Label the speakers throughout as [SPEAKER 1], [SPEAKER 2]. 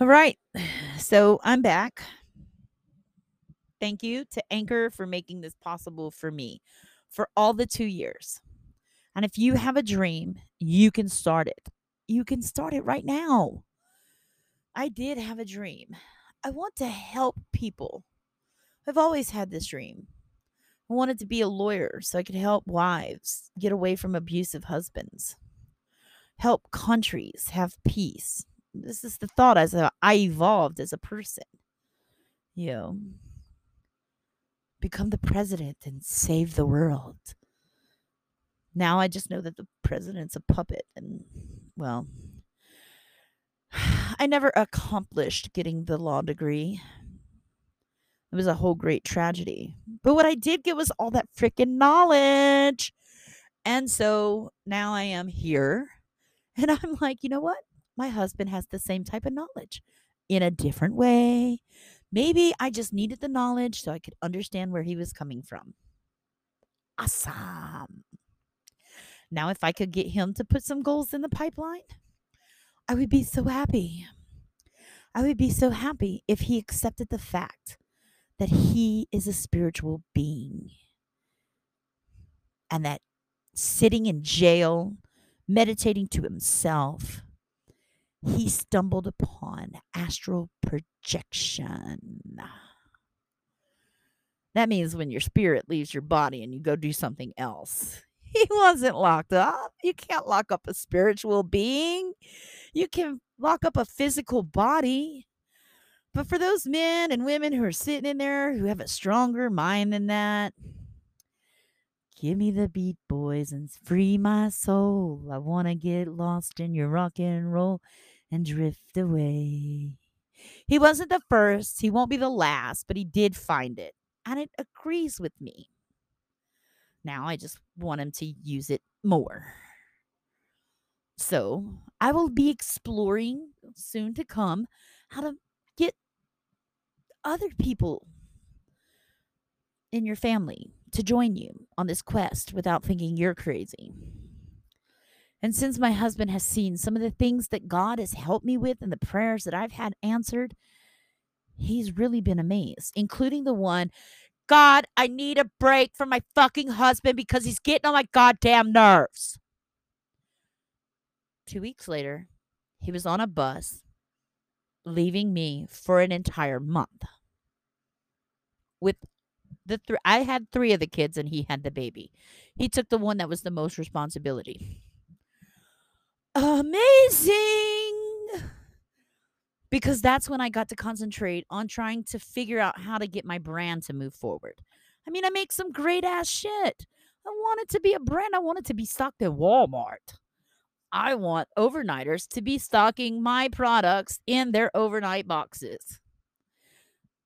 [SPEAKER 1] All right. So I'm back. Thank you to Anchor for making this possible for me for all the two years. And if you have a dream, you can start it. You can start it right now. I did have a dream. I want to help people. I've always had this dream. I wanted to be a lawyer so I could help wives get away from abusive husbands, help countries have peace, this is the thought as I evolved as a person. You know, become the president and save the world. Now I just know that the president's a puppet and well I never accomplished getting the law degree. It was a whole great tragedy. But what I did get was all that freaking knowledge. And so now I am here and I'm like, you know what? My husband has the same type of knowledge in a different way. Maybe I just needed the knowledge so I could understand where he was coming from. Awesome. Now, if I could get him to put some goals in the pipeline, I would be so happy. I would be so happy if he accepted the fact that he is a spiritual being and that sitting in jail, meditating to himself, he stumbled upon astral projection. That means when your spirit leaves your body and you go do something else. He wasn't locked up. You can't lock up a spiritual being. You can lock up a physical body. But for those men and women who are sitting in there who have a stronger mind than that, give me the beat, boys, and free my soul. I want to get lost in your rock and roll and drift away. He wasn't the first, he won't be the last, but he did find it. And it agrees with me. Now I just want him to use it more. So I will be exploring soon to come how to get other people in your family to join you on this quest without thinking you're crazy. And since my husband has seen some of the things that God has helped me with and the prayers that I've had answered, he's really been amazed, including the one God, I need a break from my fucking husband because he's getting on my goddamn nerves. Two weeks later, he was on a bus leaving me for an entire month. With the three, I had three of the kids and he had the baby. He took the one that was the most responsibility amazing because that's when I got to concentrate on trying to figure out how to get my brand to move forward. I mean, I make some great ass shit. I want it to be a brand. I want it to be stocked at Walmart. I want overnighters to be stocking my products in their overnight boxes.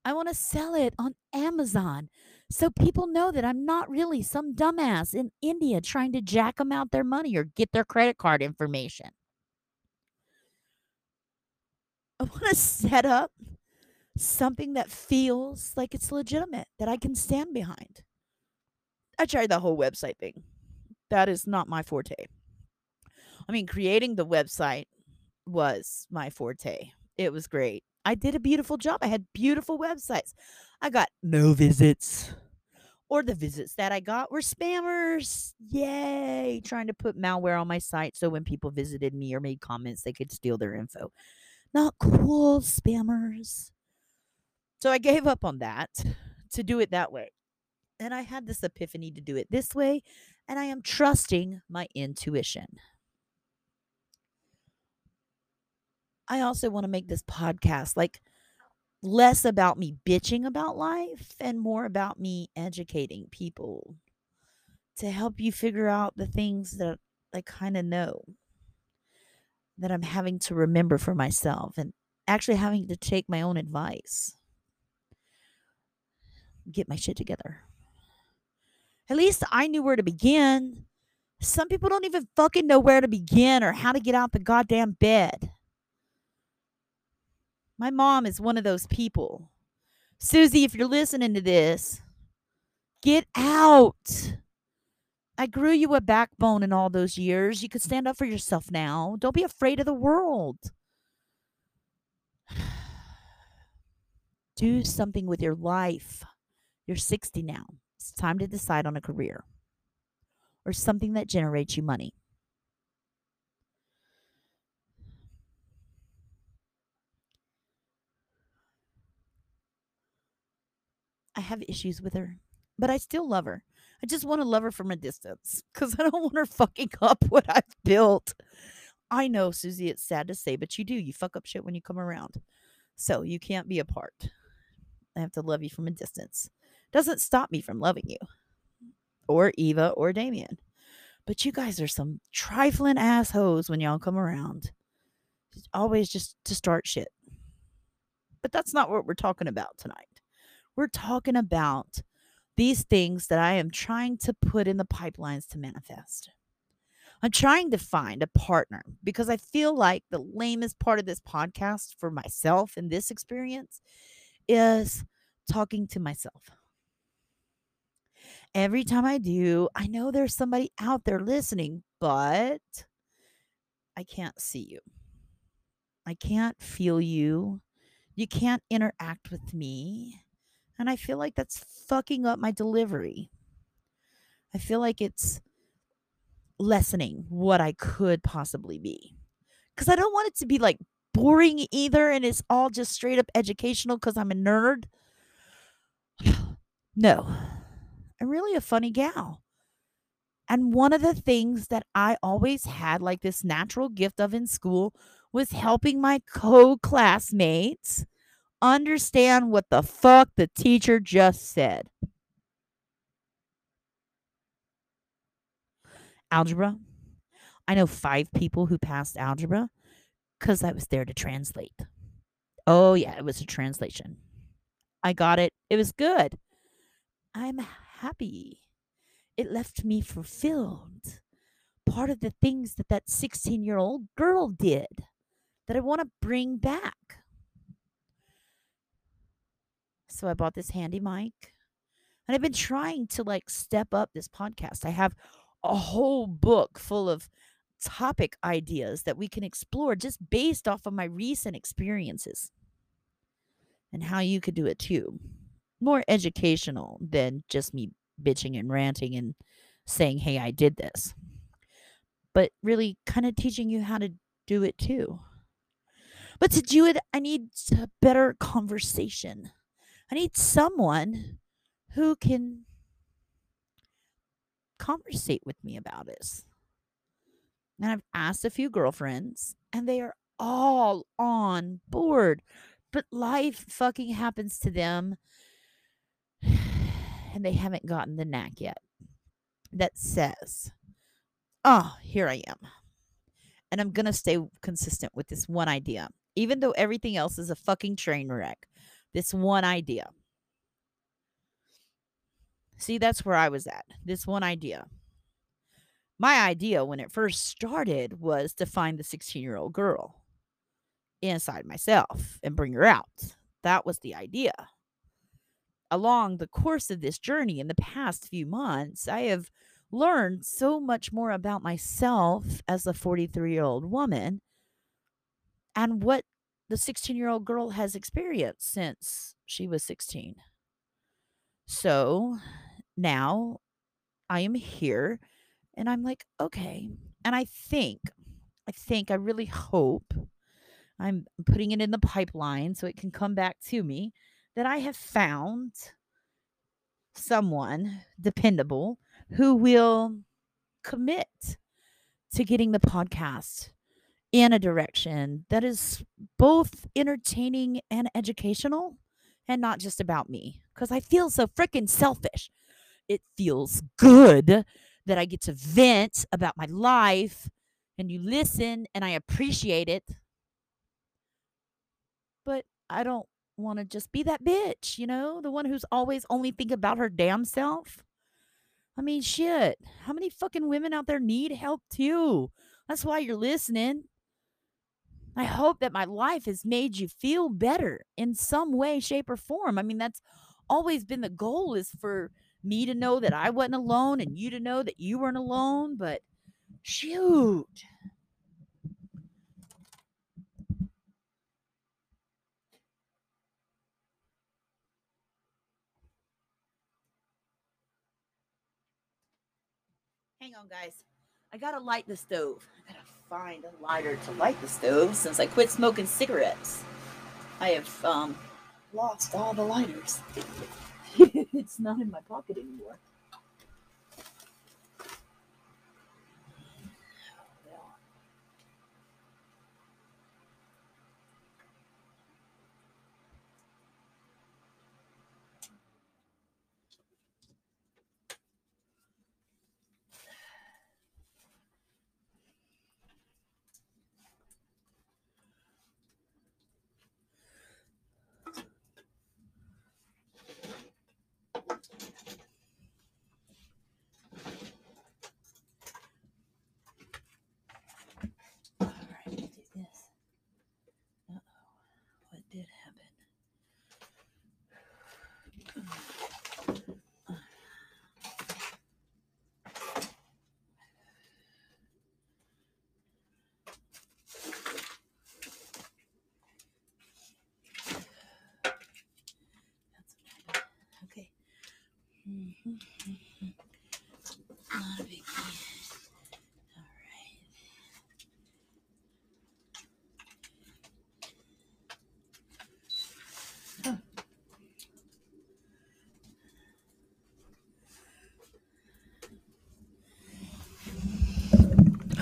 [SPEAKER 1] I want to sell it on Amazon so people know that I'm not really some dumbass in India trying to jack them out their money or get their credit card information. I want to set up something that feels like it's legitimate, that I can stand behind. I tried the whole website thing. That is not my forte. I mean, creating the website was my forte. It was great. I did a beautiful job. I had beautiful websites. I got no visits. Or the visits that I got were spammers. Yay. Trying to put malware on my site so when people visited me or made comments, they could steal their info. Not cool, spammers. So I gave up on that to do it that way. And I had this epiphany to do it this way. And I am trusting my intuition. I also want to make this podcast like less about me bitching about life and more about me educating people to help you figure out the things that I kind of know that I'm having to remember for myself and actually having to take my own advice. Get my shit together. At least I knew where to begin. Some people don't even fucking know where to begin or how to get out the goddamn bed. My mom is one of those people. Susie, if you're listening to this, get out. I grew you a backbone in all those years. You could stand up for yourself now. Don't be afraid of the world. Do something with your life. You're 60 now. It's time to decide on a career or something that generates you money. I have issues with her, but I still love her. I just want to love her from a distance because I don't want her fucking up what I've built. I know, Susie, it's sad to say, but you do. You fuck up shit when you come around. So you can't be apart. I have to love you from a distance. Doesn't stop me from loving you or Eva or Damien. But you guys are some trifling assholes when y'all come around. Always just to start shit. But that's not what we're talking about tonight. We're talking about these things that I am trying to put in the pipelines to manifest. I'm trying to find a partner because I feel like the lamest part of this podcast for myself in this experience is talking to myself. Every time I do, I know there's somebody out there listening, but I can't see you. I can't feel you. You can't interact with me. And I feel like that's fucking up my delivery. I feel like it's lessening what I could possibly be. Because I don't want it to be like boring either and it's all just straight up educational because I'm a nerd. no, I'm really a funny gal. And one of the things that I always had, like this natural gift of in school, was helping my co classmates understand what the fuck the teacher just said. Algebra. I know five people who passed algebra because I was there to translate. Oh, yeah, it was a translation. I got it. It was good. I'm happy. It left me fulfilled. Part of the things that that 16 year old girl did that I want to bring back. So I bought this handy mic. And I've been trying to like step up this podcast. I have a whole book full of topic ideas that we can explore just based off of my recent experiences and how you could do it too. More educational than just me bitching and ranting and saying, hey, I did this. But really kind of teaching you how to do it too. But to do it, I need a better conversation. I need someone who can conversate with me about this. And I've asked a few girlfriends, and they are all on board. But life fucking happens to them, and they haven't gotten the knack yet that says, Oh, here I am. And I'm going to stay consistent with this one idea, even though everything else is a fucking train wreck this one idea. See, that's where I was at. This one idea. My idea when it first started was to find the 16 year old girl inside myself and bring her out. That was the idea. Along the course of this journey in the past few months, I have learned so much more about myself as a 43 year old woman and what the 16 year old girl has experienced since she was 16. So now I am here and I'm like, okay. And I think, I think, I really hope I'm putting it in the pipeline so it can come back to me that I have found someone dependable who will commit to getting the podcast in a direction that is both entertaining and educational and not just about me because I feel so freaking selfish. It feels good that I get to vent about my life and you listen and I appreciate it. But I don't want to just be that bitch, you know, the one who's always only think about her damn self. I mean, shit. How many fucking women out there need help too? That's why you're listening. I hope that my life has made you feel better in some way, shape, or form. I mean, that's always been the goal is for me to know that I wasn't alone and you to know that you weren't alone, but shoot. Hang on, guys. I gotta light the stove. I find a lighter to light the stove since I quit smoking cigarettes. I have um, lost all the lighters. it's not in my pocket anymore.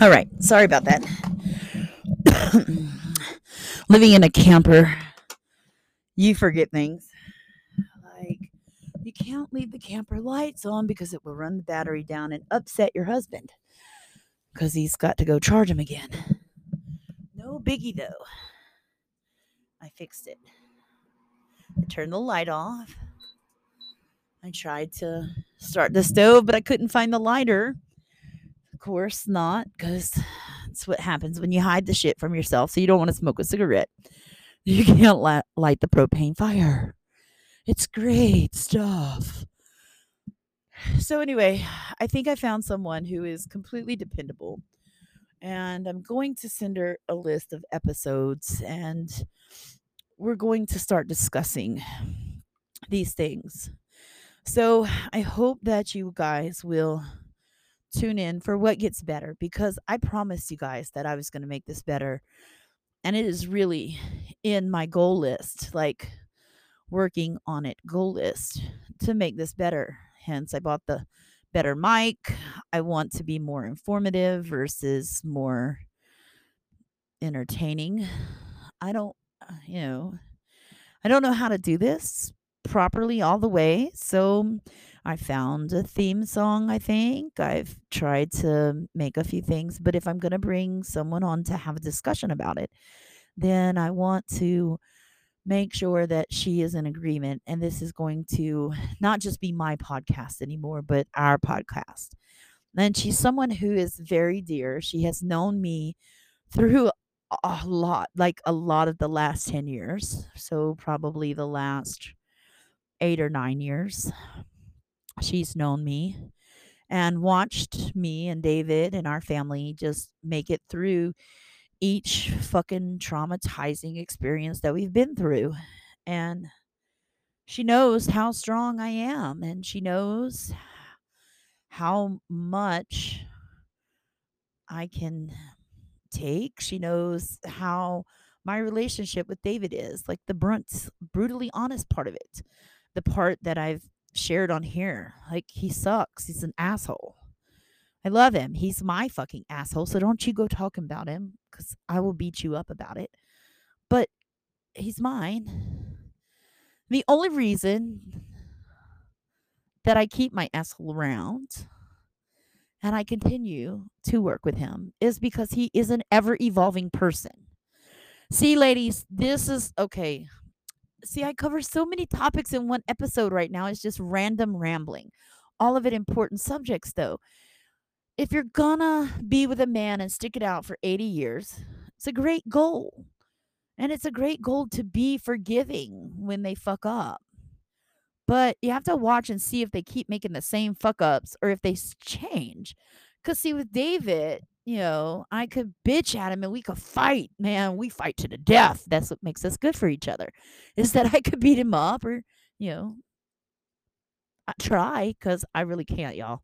[SPEAKER 1] All right. Sorry about that. Living in a camper, you forget things. Like, you can't leave the camper lights on because it will run the battery down and upset your husband because he's got to go charge them again. No biggie though. I fixed it. I turned the light off. I tried to start the stove, but I couldn't find the lighter. Of course not, because that's what happens when you hide the shit from yourself. So you don't want to smoke a cigarette. You can't li- light the propane fire. It's great stuff. So, anyway, I think I found someone who is completely dependable. And I'm going to send her a list of episodes and we're going to start discussing these things. So, I hope that you guys will tune in for what gets better because I promised you guys that I was going to make this better. And it is really in my goal list, like working on it goal list to make this better. Hence, I bought the better mic. I want to be more informative versus more entertaining. I don't, you know, I don't know how to do this properly all the way. So I found a theme song, I think. I've tried to make a few things, but if I'm going to bring someone on to have a discussion about it, then I want to make sure that she is in agreement. And this is going to not just be my podcast anymore, but our podcast. And she's someone who is very dear. She has known me through a lot, like a lot of the last 10 years. So, probably the last eight or nine years. She's known me and watched me and David and our family just make it through each fucking traumatizing experience that we've been through. And she knows how strong I am and she knows how much I can take. She knows how my relationship with David is, like the brunt, brutally honest part of it, the part that I've shared on here. Like he sucks. He's an asshole. I love him. He's my fucking asshole. So don't you go talking about him because I will beat you up about it. But he's mine. The only reason that I keep my asshole around and I continue to work with him is because he is an ever evolving person. See, ladies, this is okay. See, I cover so many topics in one episode right now. It's just random rambling. All of it important subjects, though. If you're gonna be with a man and stick it out for 80 years, it's a great goal. And it's a great goal to be forgiving when they fuck up. But you have to watch and see if they keep making the same fuck ups or if they change. Because, see, with David, you know, I could bitch at him and we could fight. Man, we fight to the death. That's what makes us good for each other. Is that I could beat him up or, you know, I try because I really can't, y'all.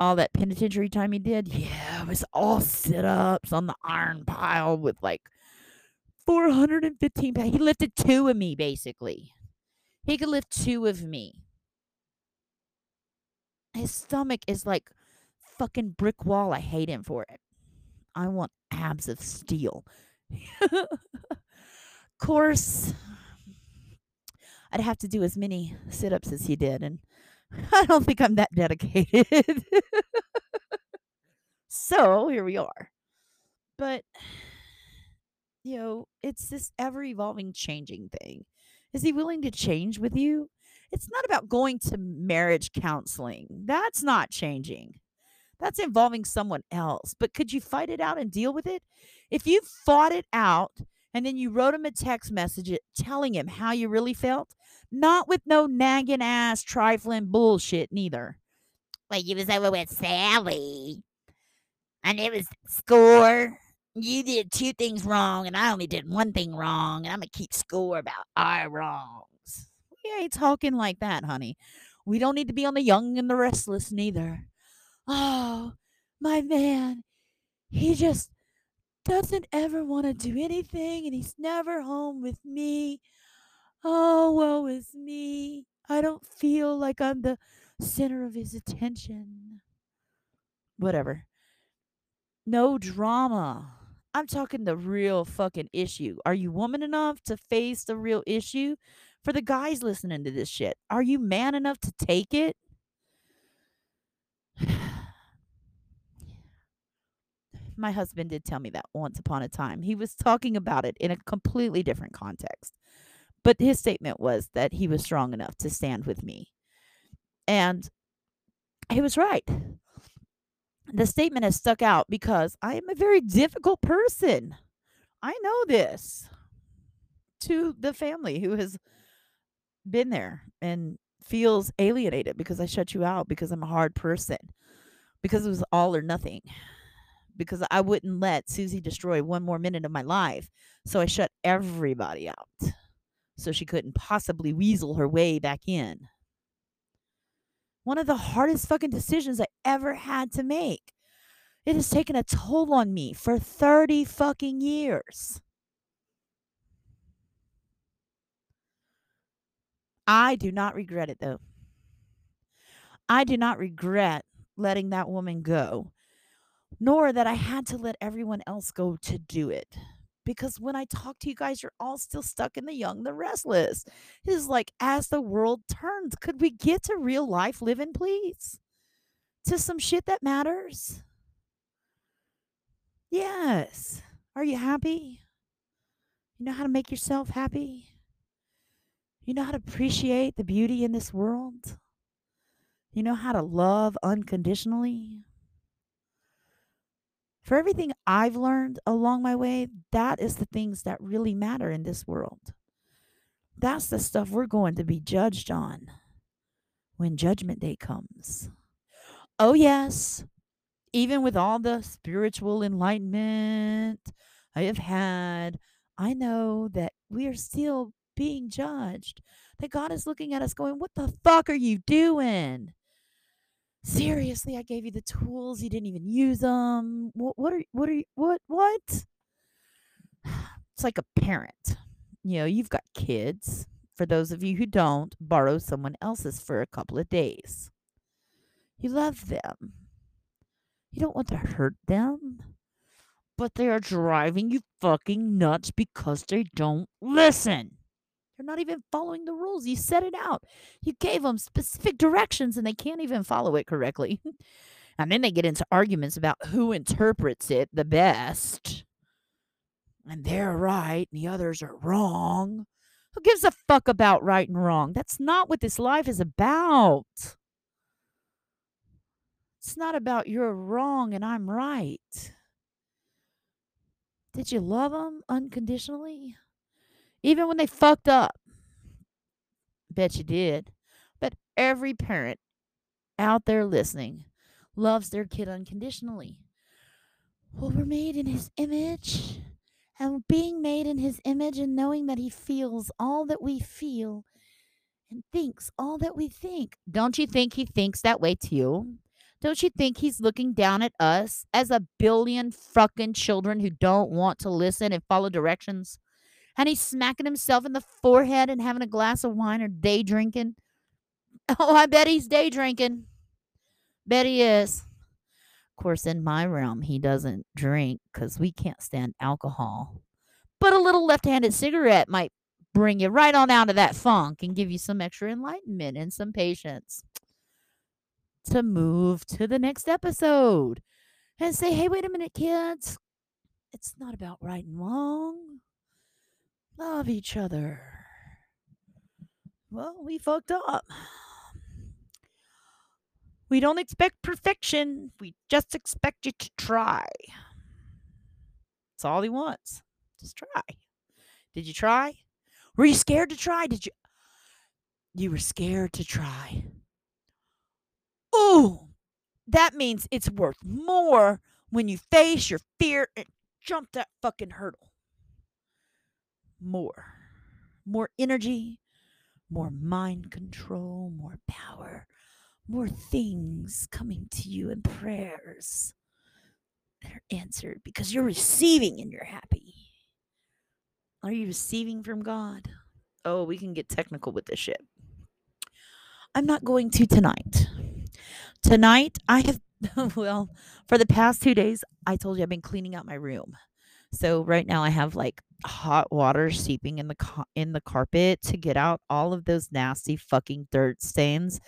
[SPEAKER 1] All that penitentiary time he did, yeah, it was all sit ups on the iron pile with like 415 pounds. He lifted two of me, basically. He could lift two of me. His stomach is like fucking brick wall. I hate him for it. I want abs of steel. course, I'd have to do as many sit ups as he did, and I don't think I'm that dedicated. so here we are. But, you know, it's this ever evolving, changing thing. Is he willing to change with you? It's not about going to marriage counseling. That's not changing. That's involving someone else. But could you fight it out and deal with it? If you fought it out and then you wrote him a text message uh, telling him how you really felt, not with no nagging ass trifling bullshit neither.
[SPEAKER 2] Well, you was over with Sally, and it was score. You did two things wrong, and I only did one thing wrong, and I'm gonna keep score about our wrongs.
[SPEAKER 1] We ain't talking like that, honey. We don't need to be on the young and the restless neither. Oh, my man, he just doesn't ever want to do anything and he's never home with me. Oh, woe is me. I don't feel like I'm the center of his attention. Whatever. No drama. I'm talking the real fucking issue. Are you woman enough to face the real issue? For the guys listening to this shit, are you man enough to take it? my husband did tell me that once upon a time. He was talking about it in a completely different context. But his statement was that he was strong enough to stand with me. And he was right. The statement has stuck out because I am a very difficult person. I know this to the family who has been there and feels alienated because I shut you out because I'm a hard person, because it was all or nothing because I wouldn't let Susie destroy one more minute of my life. So I shut everybody out so she couldn't possibly weasel her way back in. One of the hardest fucking decisions I ever had to make. It has taken a toll on me for 30 fucking years. I do not regret it though. I do not regret letting that woman go nor that I had to let everyone else go to do it. Because when I talk to you guys, you're all still stuck in the young, the restless. It is like, as the world turns, could we get to real life living, please? To some shit that matters? Yes. Are you happy? You know how to make yourself happy? You know how to appreciate the beauty in this world? You know how to love unconditionally? For everything I've learned along my way, that is the things that really matter in this world. That's the stuff we're going to be judged on when Judgment Day comes. Oh, yes, even with all the spiritual enlightenment I have had, I know that we are still being judged. That God is looking at us going, What the fuck are you doing? Seriously i gave you the tools you didn't even use them what, what are what are you what what? It's like a parent. You know you've got kids. For those of you who don't borrow someone else's for a couple of days. You love them. You don't want to hurt them. But they are driving you fucking nuts because they don't listen they're not even following the rules. You set it out. You gave them specific directions and they can't even follow it correctly. and then they get into arguments about who interprets it the best. And they're right and the others are wrong. Who gives a fuck about right and wrong? That's not what this life is about. It's not about you're wrong and I'm right. Did you love them unconditionally? Even when they fucked up. Bet you did. But every parent out there listening loves their kid unconditionally. Well, we're made in his image. And being made in his image and knowing that he feels all that we feel and thinks all that we think. Don't you think he thinks that way too? Don't you think he's looking down at us as a billion fucking children who don't want to listen and follow directions? And he's smacking himself in the forehead and having a glass of wine or day drinking. Oh, I bet he's day drinking. Bet he is. Of course, in my realm, he doesn't drink because we can't stand alcohol. But a little left handed cigarette might bring you right on out of that funk and give you some extra enlightenment and some patience to move to the next episode and say, hey, wait a minute, kids. It's not about right and wrong. Love each other. Well, we fucked up. We don't expect perfection. We just expect you to try. That's all he wants. Just try. Did you try? Were you scared to try? Did you? You were scared to try. Ooh, that means it's worth more when you face your fear and jump that fucking hurdle. More. More energy, more mind control, more power, more things coming to you in prayers that are answered because you're receiving and you're happy. Are you receiving from God? Oh, we can get technical with this shit. I'm not going to tonight. Tonight, I have, well, for the past two days, I told you I've been cleaning out my room. So right now I have like hot water seeping in the ca- in the carpet to get out all of those nasty fucking dirt stains.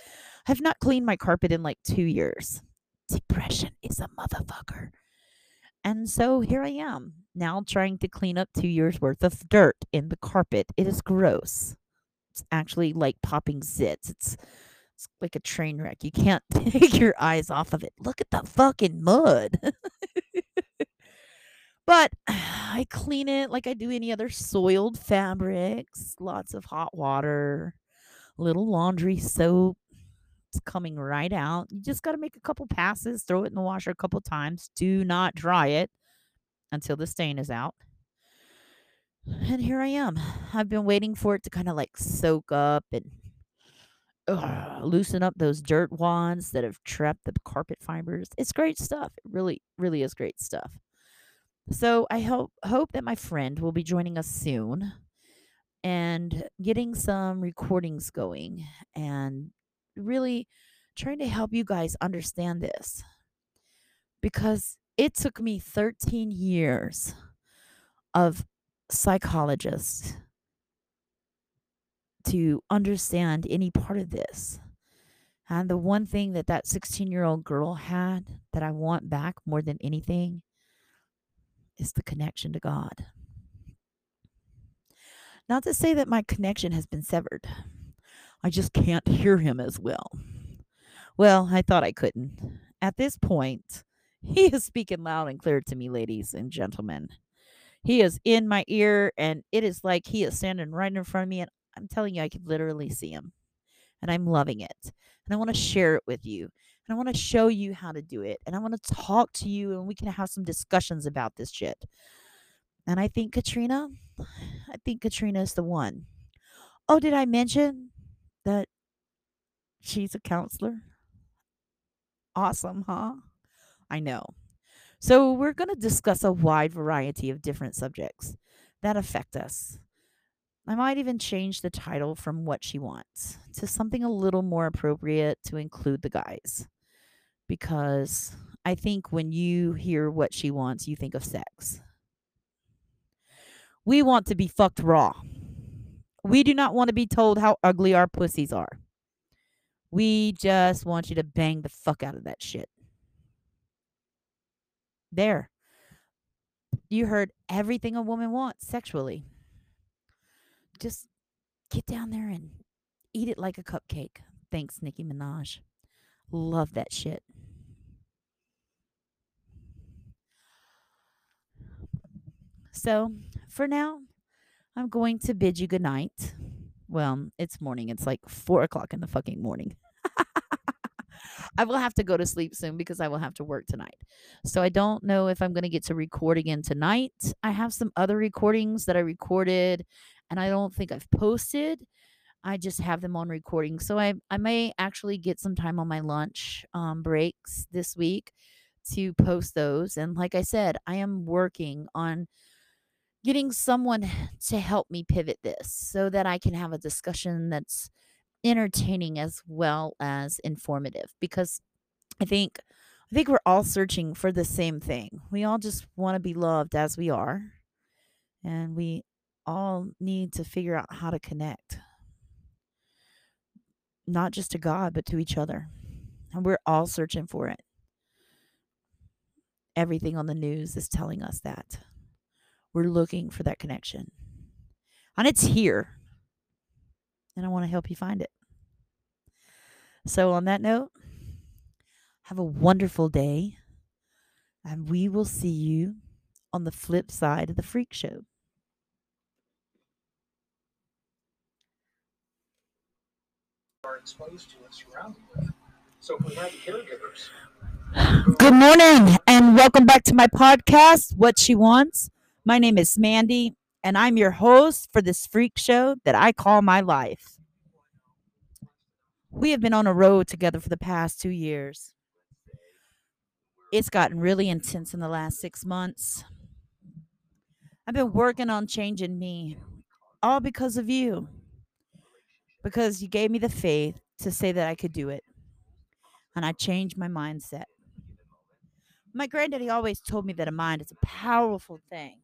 [SPEAKER 1] I've not cleaned my carpet in like 2 years. Depression is a motherfucker. And so here I am, now trying to clean up 2 years worth of dirt in the carpet. It is gross. It's actually like popping zits. It's it's like a train wreck. You can't take your eyes off of it. Look at the fucking mud. but I clean it like I do any other soiled fabrics. Lots of hot water, little laundry soap. It's coming right out. You just got to make a couple passes, throw it in the washer a couple times. Do not dry it until the stain is out. And here I am. I've been waiting for it to kind of like soak up and ugh, loosen up those dirt wands that have trapped the carpet fibers. It's great stuff. It really, really is great stuff. So I hope hope that my friend will be joining us soon and getting some recordings going and really trying to help you guys understand this. Because it took me 13 years of psychologists to understand any part of this. And the one thing that that 16 year old girl had that I want back more than anything is the connection to God. Not to say that my connection has been severed, I just can't hear him as well. Well, I thought I couldn't. At this point, he is speaking loud and clear to me, ladies and gentlemen. He is in my ear, and it is like he is standing right in front of me, and I'm telling you, I could literally see him. And I'm loving it. And I want to share it with you. And I want to show you how to do it. And I want to talk to you and we can have some discussions about this shit. And I think Katrina, I think Katrina is the one. Oh, did I mention that she's a counselor? Awesome, huh? I know. So, we're going to discuss a wide variety of different subjects that affect us. I might even change the title from What She Wants to something a little more appropriate to include the guys. Because I think when you hear what she wants, you think of sex. We want to be fucked raw. We do not want to be told how ugly our pussies are. We just want you to bang the fuck out of that shit. There. You heard everything a woman wants sexually just get down there and eat it like a cupcake. Thanks, Nicki Minaj. Love that shit. So, for now, I'm going to bid you good night. Well, it's morning. It's like four o'clock in the fucking morning. I will have to go to sleep soon because I will have to work tonight. So I don't know if I'm going to get to record again tonight. I have some other recordings that I recorded and I don't think I've posted. I just have them on recording. So I I may actually get some time on my lunch um, breaks this week to post those. And like I said, I am working on getting someone to help me pivot this so that I can have a discussion that's entertaining as well as informative because I think I think we're all searching for the same thing. We all just want to be loved as we are. And we all need to figure out how to connect. Not just to God, but to each other. And we're all searching for it. Everything on the news is telling us that. We're looking for that connection. And it's here. And I want to help you find it. So, on that note, have a wonderful day. And we will see you on the flip side of the freak show.
[SPEAKER 3] Exposed to and surrounded with. So if we have caregivers,
[SPEAKER 1] Good morning and welcome back to my podcast, What She Wants. My name is Mandy and I'm your host for this freak show that I call my life. We have been on a road together for the past two years. It's gotten really intense in the last six months. I've been working on changing me, all because of you. Because you gave me the faith to say that I could do it. And I changed my mindset. My granddaddy always told me that a mind is a powerful thing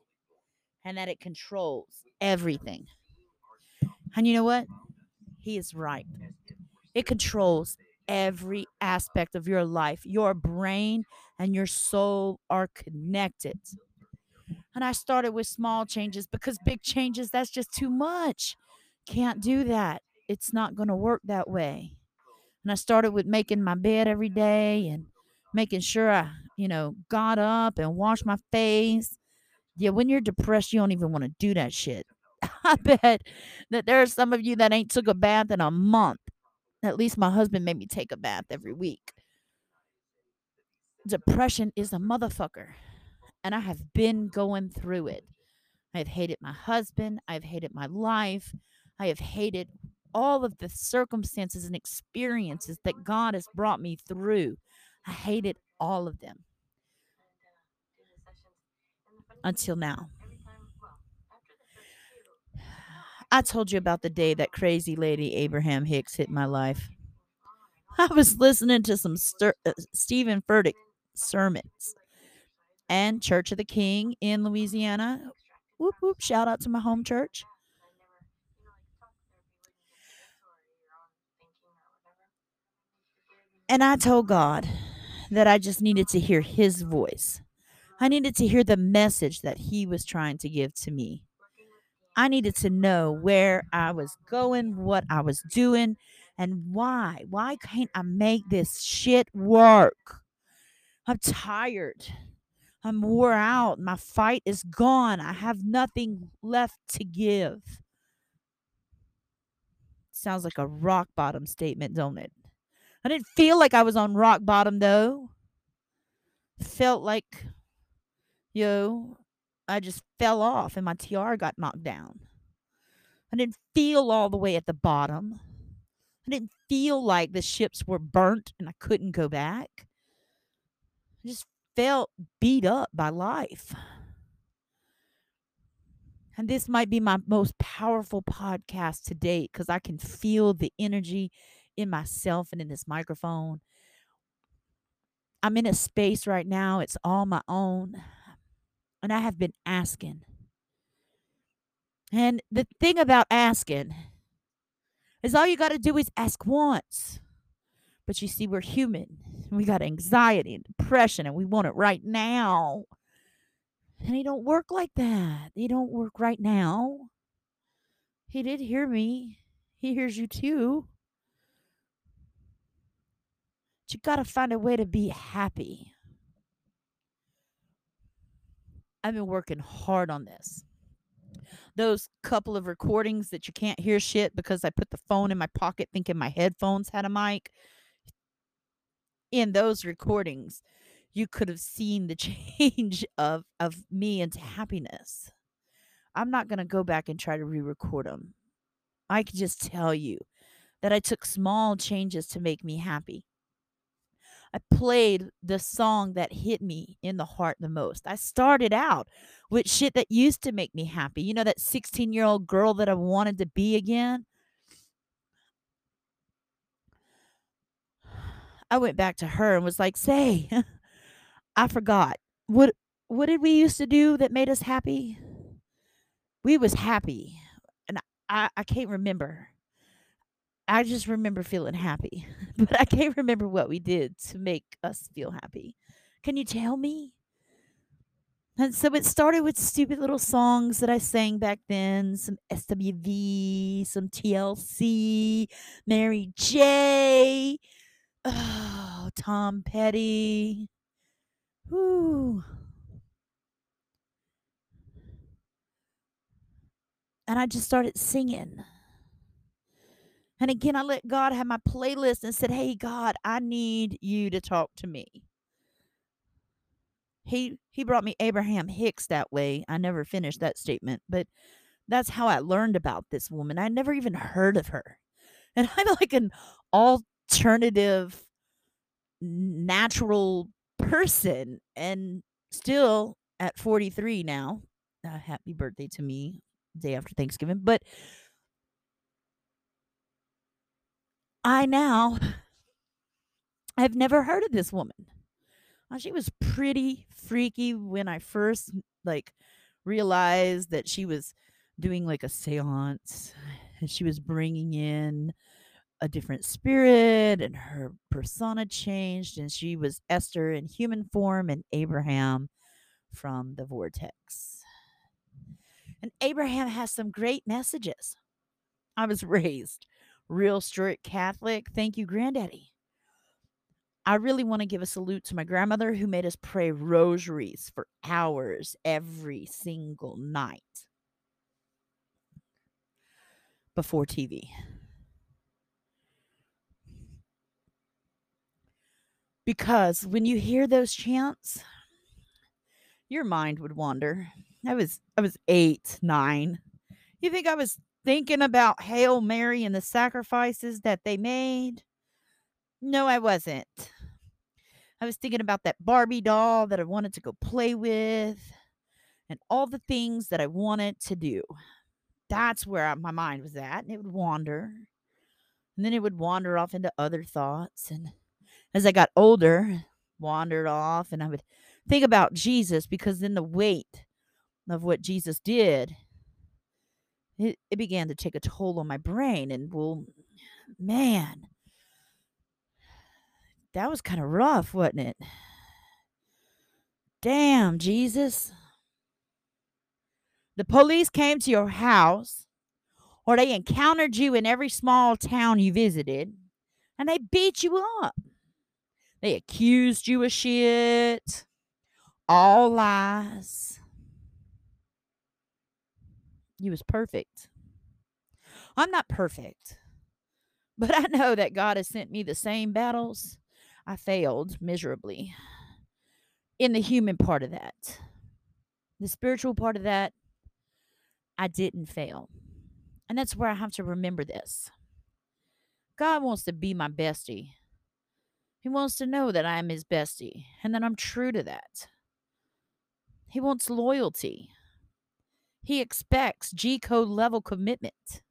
[SPEAKER 1] and that it controls everything. And you know what? He is right. It controls every aspect of your life. Your brain and your soul are connected. And I started with small changes because big changes, that's just too much. Can't do that. It's not going to work that way. And I started with making my bed every day and making sure I, you know, got up and washed my face. Yeah, when you're depressed, you don't even want to do that shit. I bet that there are some of you that ain't took a bath in a month. At least my husband made me take a bath every week. Depression is a motherfucker. And I have been going through it. I've hated my husband. I've hated my life. I have hated all of the circumstances and experiences that God has brought me through. I hated all of them until now. I told you about the day that crazy lady Abraham Hicks hit my life. I was listening to some uh, Stephen Furtick sermons and Church of the King in Louisiana. Whoop whoop! Shout out to my home church. And I told God that I just needed to hear His voice. I needed to hear the message that He was trying to give to me. I needed to know where I was going, what I was doing, and why. Why can't I make this shit work? I'm tired. I'm wore out. My fight is gone. I have nothing left to give. Sounds like a rock bottom statement, don't it? I didn't feel like I was on rock bottom though. Felt like, you know, I just fell off and my tiara got knocked down. I didn't feel all the way at the bottom. I didn't feel like the ships were burnt and I couldn't go back. I just felt beat up by life. And this might be my most powerful podcast to date because I can feel the energy in myself and in this microphone. I'm in a space right now, it's all my own. And I have been asking. And the thing about asking is all you got to do is ask once. But you see, we're human. We got anxiety and depression, and we want it right now. And he don't work like that. He don't work right now. He did hear me. He hears you too. You got to find a way to be happy. I've been working hard on this. Those couple of recordings that you can't hear shit because I put the phone in my pocket thinking my headphones had a mic. In those recordings, you could have seen the change of of me into happiness. I'm not going to go back and try to re-record them. I can just tell you that I took small changes to make me happy. I played the song that hit me in the heart the most. I started out with shit that used to make me happy. You know, that 16 year old girl that I wanted to be again. I went back to her and was like, "Say, I forgot. What what did we used to do that made us happy? We was happy. And I I can't remember. I just remember feeling happy, but I can't remember what we did to make us feel happy. Can you tell me? And so it started with stupid little songs that I sang back then, some SWV, some TLC, Mary J. Oh, Tom Petty. Whoo. And I just started singing. And again, I let God have my playlist and said, Hey, God, I need you to talk to me. He, he brought me Abraham Hicks that way. I never finished that statement, but that's how I learned about this woman. I never even heard of her. And I'm like an alternative, natural person. And still at 43 now, uh, happy birthday to me, day after Thanksgiving. But I now I've never heard of this woman. Uh, she was pretty freaky when I first like realized that she was doing like a séance and she was bringing in a different spirit and her persona changed and she was Esther in human form and Abraham from the vortex. And Abraham has some great messages. I was raised real strict Catholic. Thank you, Granddaddy. I really want to give a salute to my grandmother who made us pray rosaries for hours every single night before TV. Because when you hear those chants, your mind would wander. I was I was 8, 9. You think I was thinking about Hail Mary and the sacrifices that they made? No, I wasn't. I was thinking about that Barbie doll that I wanted to go play with and all the things that I wanted to do. That's where my mind was at. And it would wander. And then it would wander off into other thoughts. And as I got older, wandered off and I would think about Jesus because then the weight of what Jesus did it, it began to take a toll on my brain and well man. That was kind of rough wasn't it? Damn jesus. The police came to your house or they encountered you in every small town you visited and they beat you up. They accused you of shit all lies you was perfect. I'm not perfect, but I know that God has sent me the same battles. I failed miserably in the human part of that. The spiritual part of that, I didn't fail. And that's where I have to remember this. God wants to be my bestie. He wants to know that I am his bestie and that I'm true to that. He wants loyalty. He expects G code level commitment.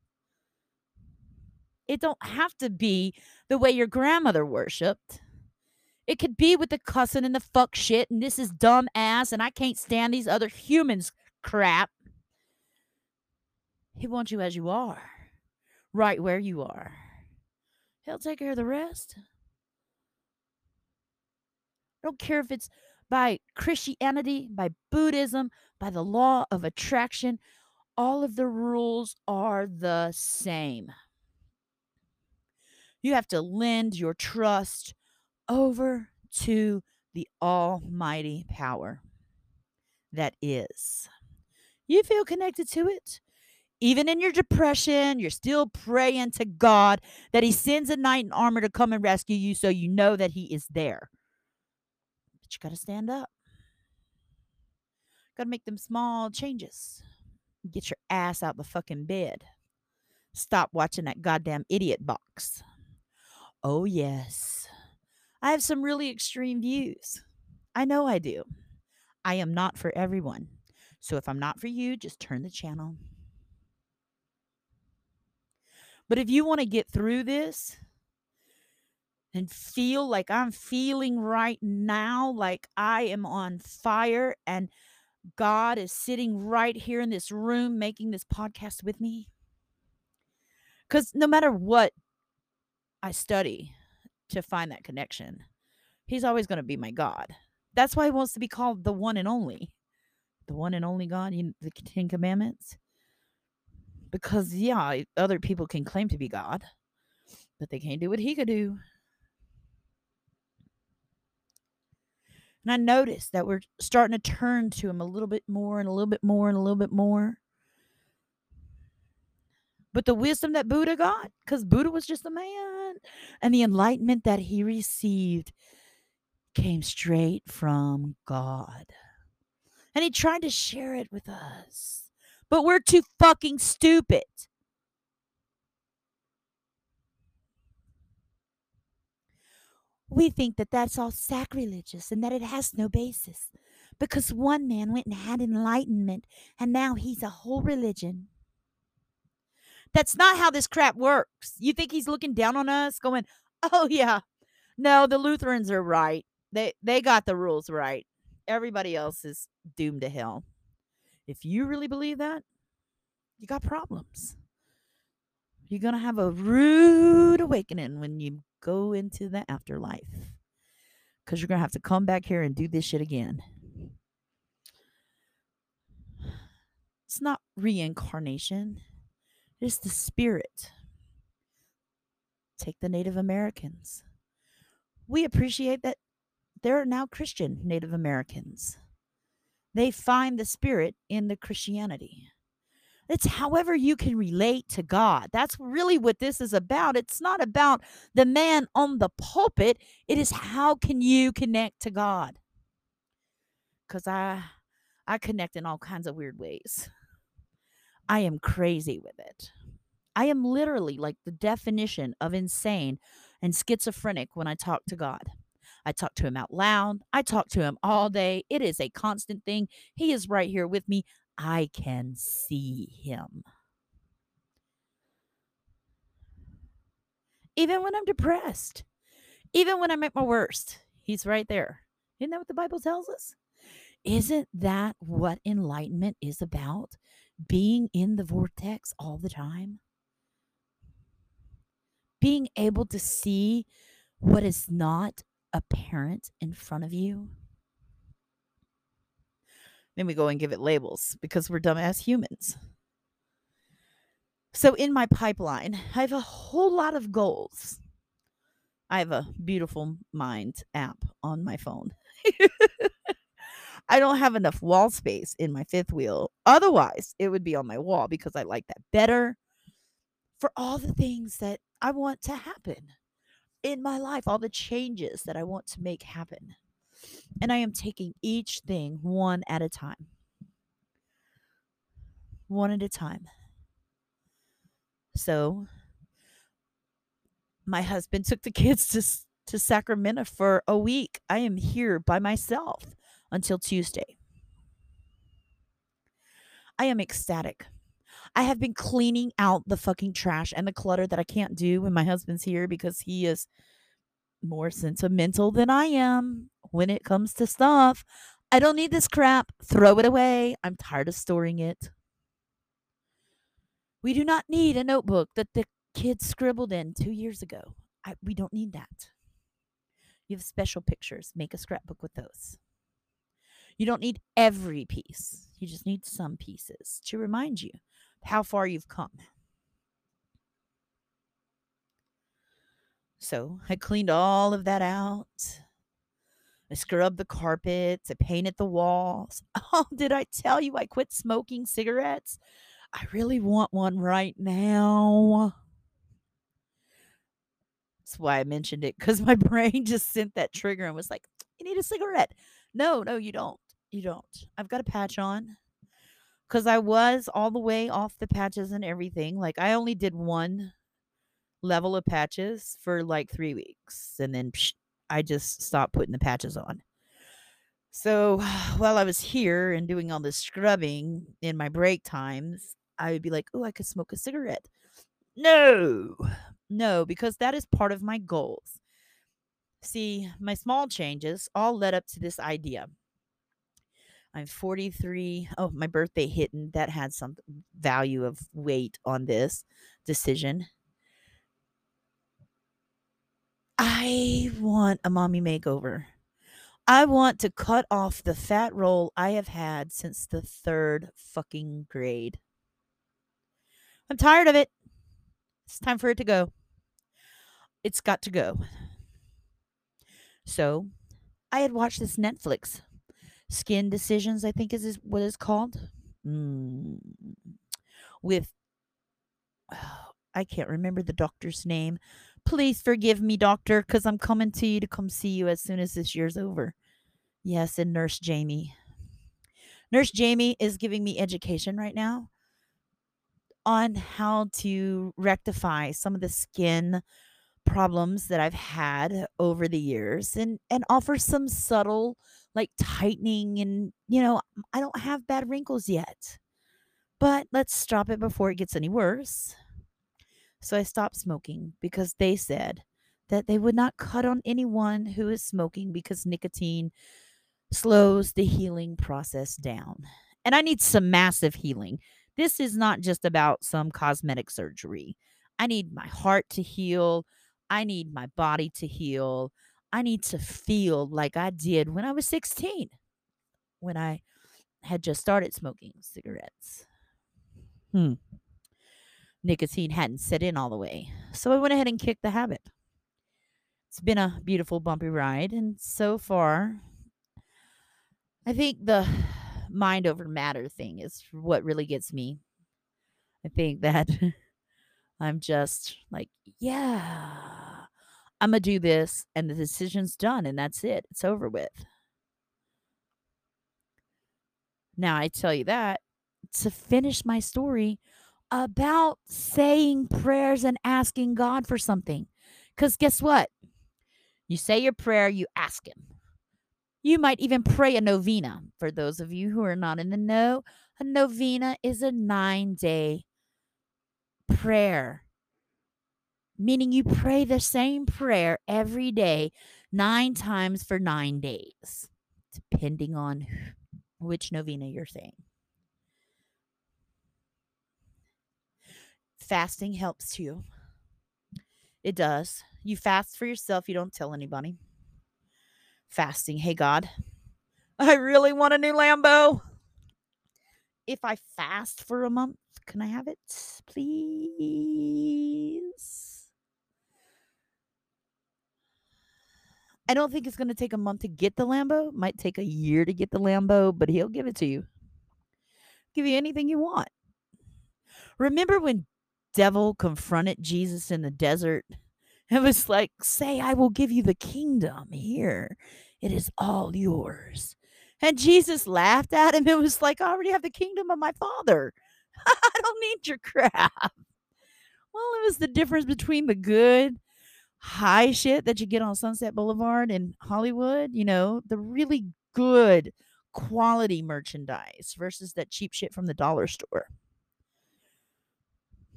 [SPEAKER 1] It don't have to be the way your grandmother worshipped. It could be with the cussing and the fuck shit and this is dumb ass and I can't stand these other humans crap. He wants you as you are, right where you are. He'll take care of the rest. I don't care if it's by Christianity, by Buddhism, by the law of attraction. All of the rules are the same. You have to lend your trust over to the almighty power that is. You feel connected to it? Even in your depression, you're still praying to God that He sends a knight in armor to come and rescue you so you know that He is there. But you got to stand up. Got to make them small changes. Get your ass out the fucking bed. Stop watching that goddamn idiot box. Oh, yes. I have some really extreme views. I know I do. I am not for everyone. So if I'm not for you, just turn the channel. But if you want to get through this and feel like I'm feeling right now, like I am on fire and God is sitting right here in this room making this podcast with me. Because no matter what I study to find that connection, He's always going to be my God. That's why He wants to be called the one and only. The one and only God, you, the Ten Commandments. Because, yeah, other people can claim to be God, but they can't do what He could do. And I noticed that we're starting to turn to him a little bit more and a little bit more and a little bit more. But the wisdom that Buddha got, because Buddha was just a man, and the enlightenment that he received came straight from God. And he tried to share it with us. But we're too fucking stupid. We think that that's all sacrilegious and that it has no basis because one man went and had enlightenment and now he's a whole religion. That's not how this crap works. You think he's looking down on us going, "Oh yeah. No, the Lutherans are right. They they got the rules right. Everybody else is doomed to hell." If you really believe that, you got problems. You're going to have a rude awakening when you go into the afterlife because you're going to have to come back here and do this shit again. It's not reincarnation, it's the spirit. Take the Native Americans. We appreciate that there are now Christian Native Americans. They find the spirit in the Christianity. It's however you can relate to God. That's really what this is about. It's not about the man on the pulpit. It is how can you connect to God? Cuz I I connect in all kinds of weird ways. I am crazy with it. I am literally like the definition of insane and schizophrenic when I talk to God. I talk to him out loud. I talk to him all day. It is a constant thing. He is right here with me. I can see him. Even when I'm depressed, even when I'm at my worst, he's right there. Isn't that what the Bible tells us? Isn't that what enlightenment is about? Being in the vortex all the time? Being able to see what is not apparent in front of you? Then we go and give it labels because we're dumbass humans. So in my pipeline, I have a whole lot of goals. I have a beautiful mind app on my phone. I don't have enough wall space in my fifth wheel. Otherwise, it would be on my wall because I like that better for all the things that I want to happen in my life, all the changes that I want to make happen. And I am taking each thing one at a time. One at a time. So, my husband took the kids to to Sacramento for a week. I am here by myself until Tuesday. I am ecstatic. I have been cleaning out the fucking trash and the clutter that I can't do when my husband's here because he is more sentimental than I am when it comes to stuff. I don't need this crap. Throw it away. I'm tired of storing it. We do not need a notebook that the kids scribbled in two years ago. I, we don't need that. You have special pictures. Make a scrapbook with those. You don't need every piece. You just need some pieces to remind you how far you've come. So I cleaned all of that out. I scrubbed the carpets. I painted the walls. Oh, did I tell you I quit smoking cigarettes? I really want one right now. That's why I mentioned it because my brain just sent that trigger and was like, you need a cigarette. No, no, you don't. You don't. I've got a patch on. because I was all the way off the patches and everything. Like I only did one level of patches for like three weeks, and then psh, I just stopped putting the patches on. So while I was here and doing all this scrubbing in my break times, I would be like, "Oh, I could smoke a cigarette." No, no, because that is part of my goals. See, my small changes all led up to this idea. I'm 43. Oh, my birthday hitting. that had some value of weight on this decision. I want a mommy makeover. I want to cut off the fat roll I have had since the third fucking grade. I'm tired of it. It's time for it to go. It's got to go. So, I had watched this Netflix Skin Decisions, I think is what it's called. Mm. With I can't remember the doctor's name. Please forgive me, doctor, because I'm coming to you to come see you as soon as this year's over. Yes, and Nurse Jamie. Nurse Jamie is giving me education right now on how to rectify some of the skin problems that I've had over the years and and offer some subtle like tightening and you know I don't have bad wrinkles yet. But let's stop it before it gets any worse. So I stopped smoking because they said that they would not cut on anyone who is smoking because nicotine slows the healing process down. And I need some massive healing. This is not just about some cosmetic surgery. I need my heart to heal. I need my body to heal. I need to feel like I did when I was 16, when I had just started smoking cigarettes. Hmm. Nicotine hadn't set in all the way. So I went ahead and kicked the habit. It's been a beautiful, bumpy ride. And so far, I think the mind over matter thing is what really gets me. I think that I'm just like, yeah, I'm going to do this, and the decision's done, and that's it. It's over with. Now, I tell you that to finish my story about saying prayers and asking God for something. Because guess what? You say your prayer, you ask Him. You might even pray a novena. For those of you who are not in the know, a novena is a nine day prayer, meaning you pray the same prayer every day, nine times for nine days, depending on which novena you're saying. Fasting helps too. It does. You fast for yourself, you don't tell anybody fasting. Hey, God, I really want a new Lambo. If I fast for a month, can I have it, please? I don't think it's going to take a month to get the Lambo. Might take a year to get the Lambo, but he'll give it to you. Give you anything you want. Remember when devil confronted Jesus in the desert it was like, say, I will give you the kingdom here. It is all yours. And Jesus laughed at him. It was like, I already have the kingdom of my father. I don't need your crap. Well, it was the difference between the good, high shit that you get on Sunset Boulevard in Hollywood, you know, the really good quality merchandise versus that cheap shit from the dollar store.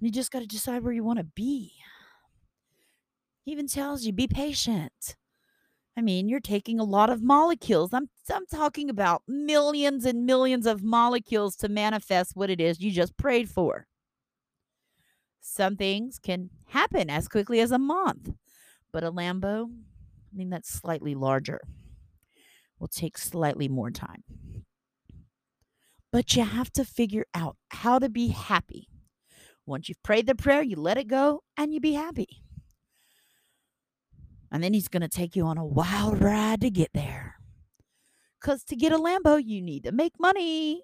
[SPEAKER 1] You just got to decide where you want to be. He even tells you be patient. I mean, you're taking a lot of molecules. I'm I'm talking about millions and millions of molecules to manifest what it is you just prayed for. Some things can happen as quickly as a month, but a Lambo, I mean that's slightly larger, will take slightly more time. But you have to figure out how to be happy. Once you've prayed the prayer, you let it go and you be happy. And then he's going to take you on a wild ride to get there. Because to get a Lambo, you need to make money.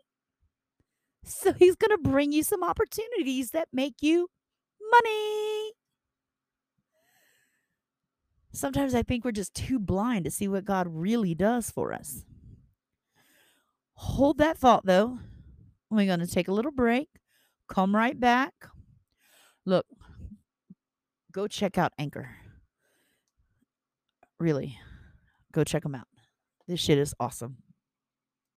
[SPEAKER 1] So he's going to bring you some opportunities that make you money. Sometimes I think we're just too blind to see what God really does for us. Hold that thought, though. We're going to take a little break, come right back. Look, go check out Anchor. Really, go check them out. This shit is awesome.